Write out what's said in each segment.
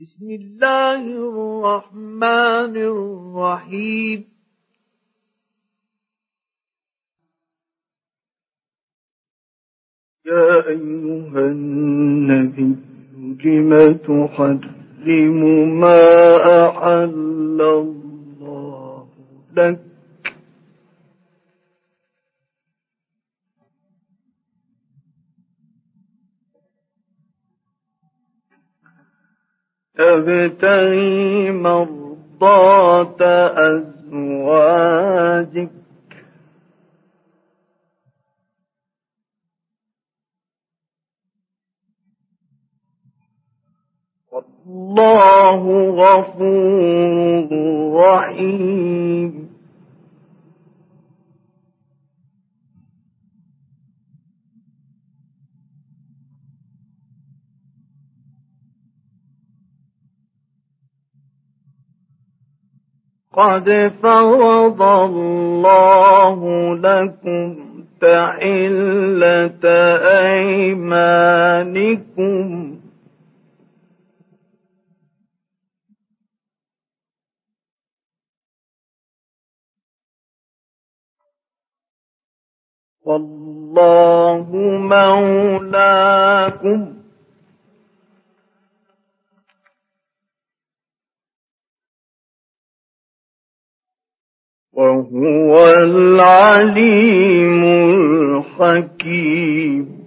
بسم الله الرحمن الرحيم. يا أيها النبي لم تحرم ما أحل الله لك؟ تبتغي مرضات أزواجك. والله غفور قد فرض الله لكم تحلة أيمانكم. والله مولاكم وهو العليم الحكيم.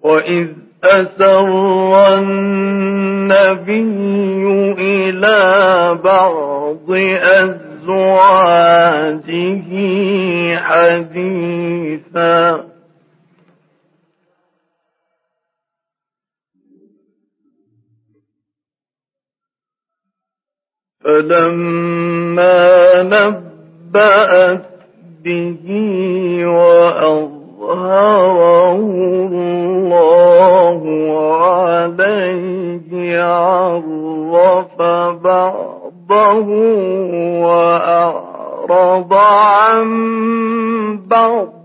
وإذ أسر النبي إلى بعض أزواجه أزواجه حديثا فلما نبأت به وأظهره الله عليه عرف بعضه وأعرف أعرض عن بعض.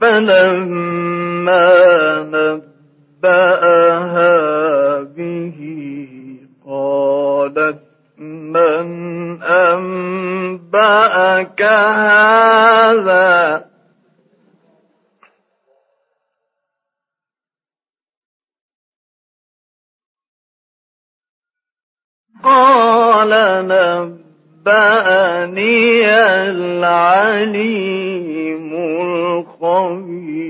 فلما نبأها به قالت من أنبأك هذا؟ قال نبأني العليم الخبير.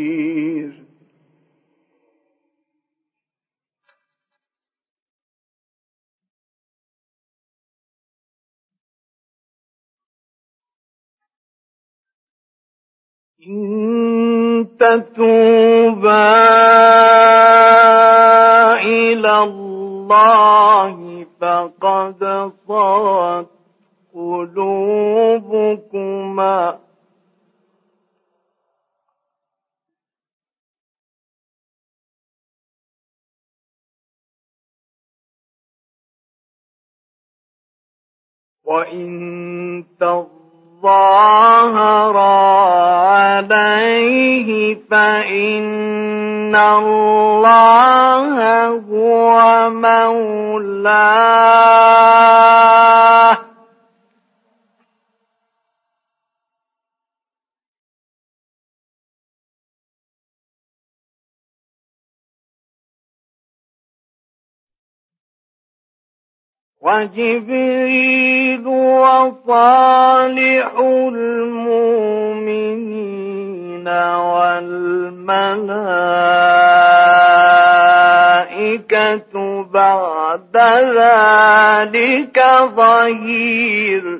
إن تتوبا إلى الله فقد صغت قلوبكما. وإن تظاهر عليه فإن الله هو مولاه. وجبريل وصالح المؤمنين والملائكة بعد ذلك ظهير.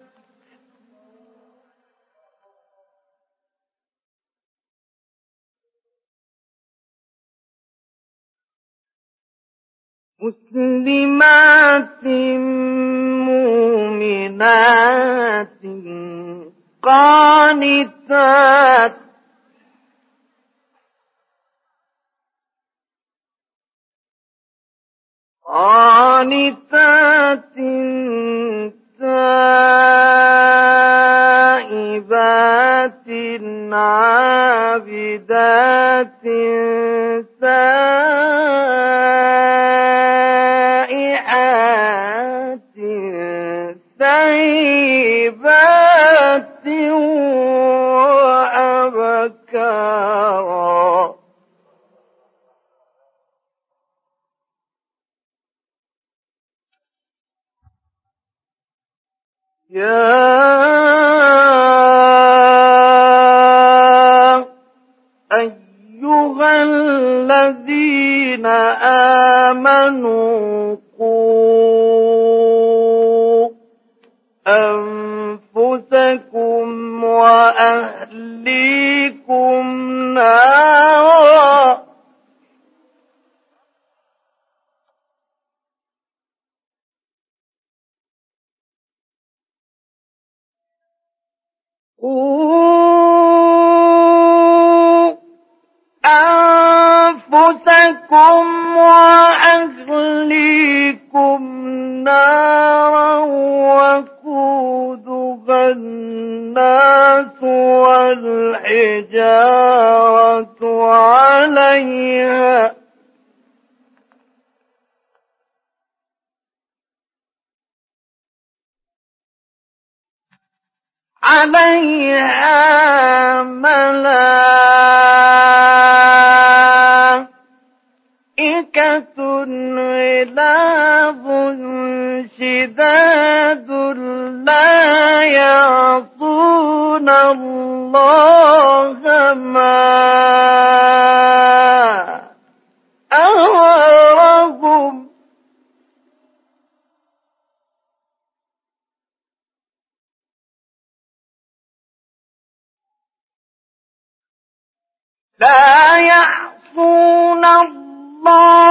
مسلمات مؤمنات قانتات قانتات تائبات عابدات سائحات آمنوا قوا أنفسكم وأهليكم نارا. أنفسكم وأهليكم نارا وقودها الناس والحجارة عليها عليها ملائكة غلاظ شداد لا يعصون الله ما أمرهم لا يعصون الله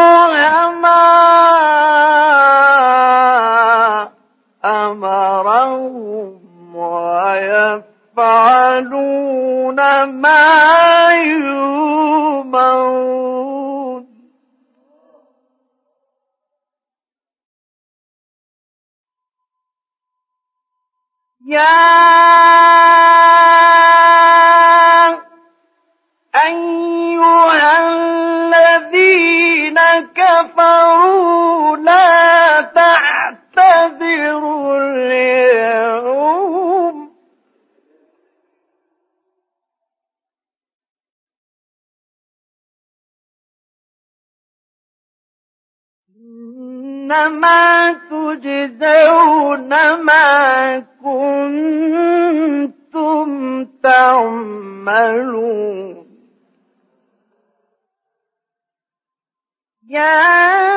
أيها الذين كفروا لا تعتذروا اليوم. إنما تجزون ما كنتم تعملون. يا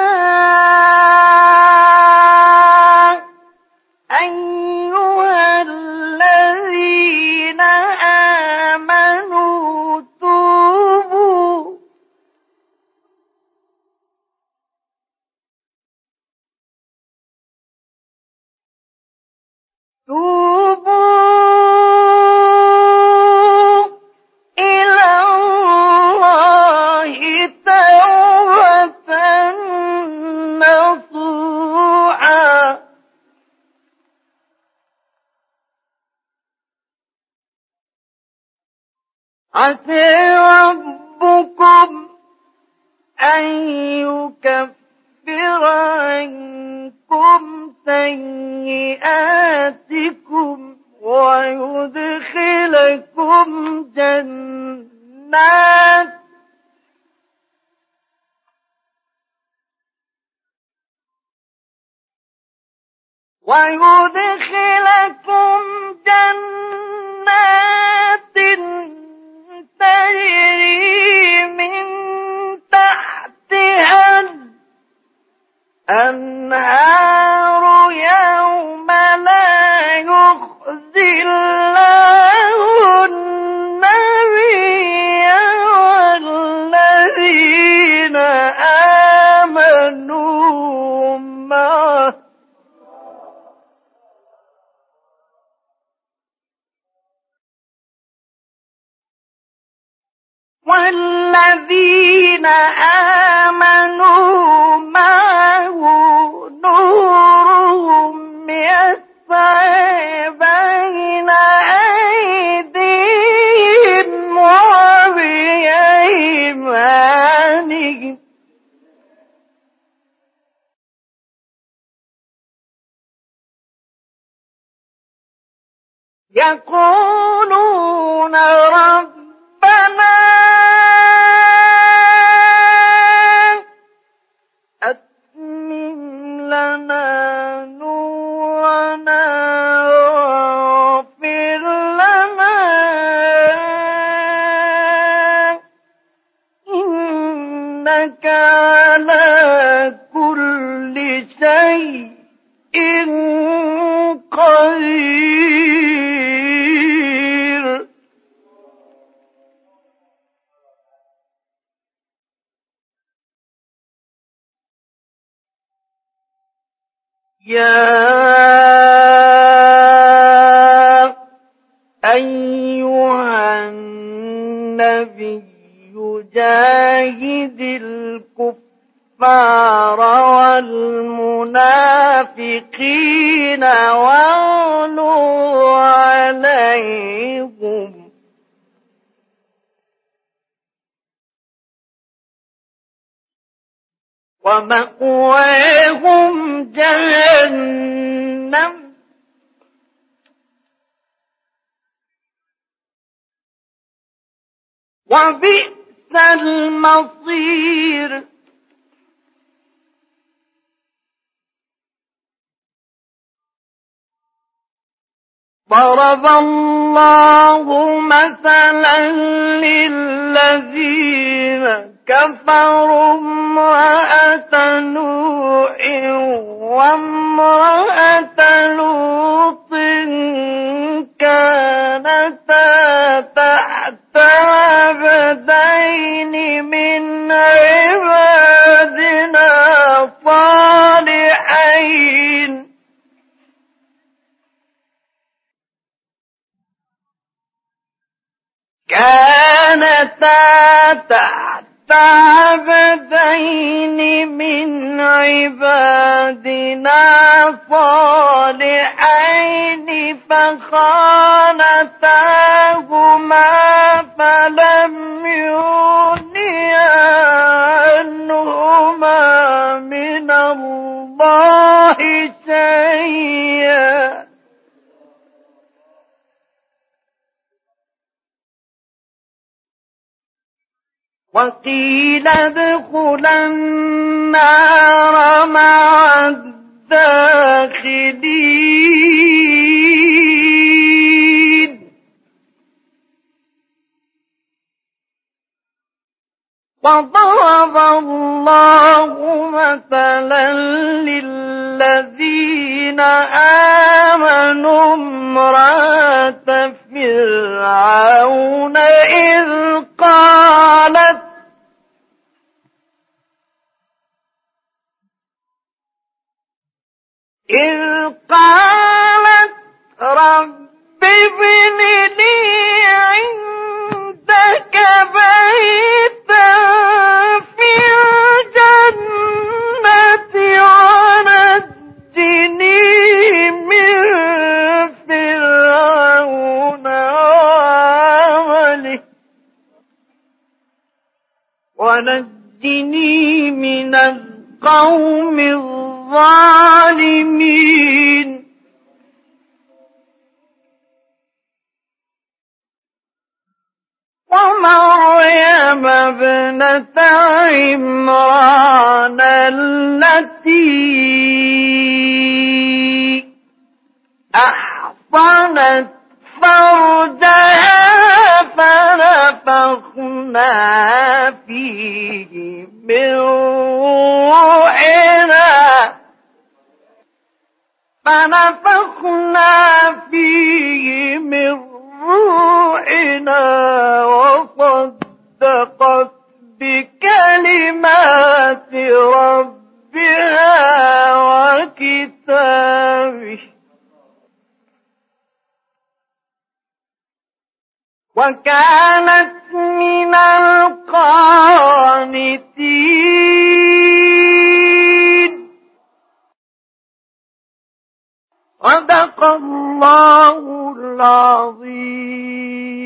نصوحا عسى ربكم أن يكفر عنكم سيئاتكم ويدخلكم جنات ويدخلكم جنات تجري من تحتها الأنهار يقولون ربنا يا أيها النبي جاهد الكفار والمنافقين واغلوا ومأواهم جهنم. وبئس المصير. ضرب الله مثلا للذين كفروا امرأة نوح وامرأة لوط كانتا تحت عبدين من عبادنا صالحين فخانتاهما فلم يغنيا عنهما من الله شيئا. وقيل ادخلا النار مع الداخلين. وضرب الله مثلا للذين آمنوا امرأة فرعون إذ قالت إذ قالت رب ابن لي عندك بيتا في الجنة ونجني من فرعون ونجني من القوم الظالمين. ومريم ابنة عمران التي أحصنت فرجها فنفخنا فيه من روحنا. فنفخنا فيه من روحنا وصدقت بكلمات ربها وكتابه. وكانت من القانتين صدق الله العظيم.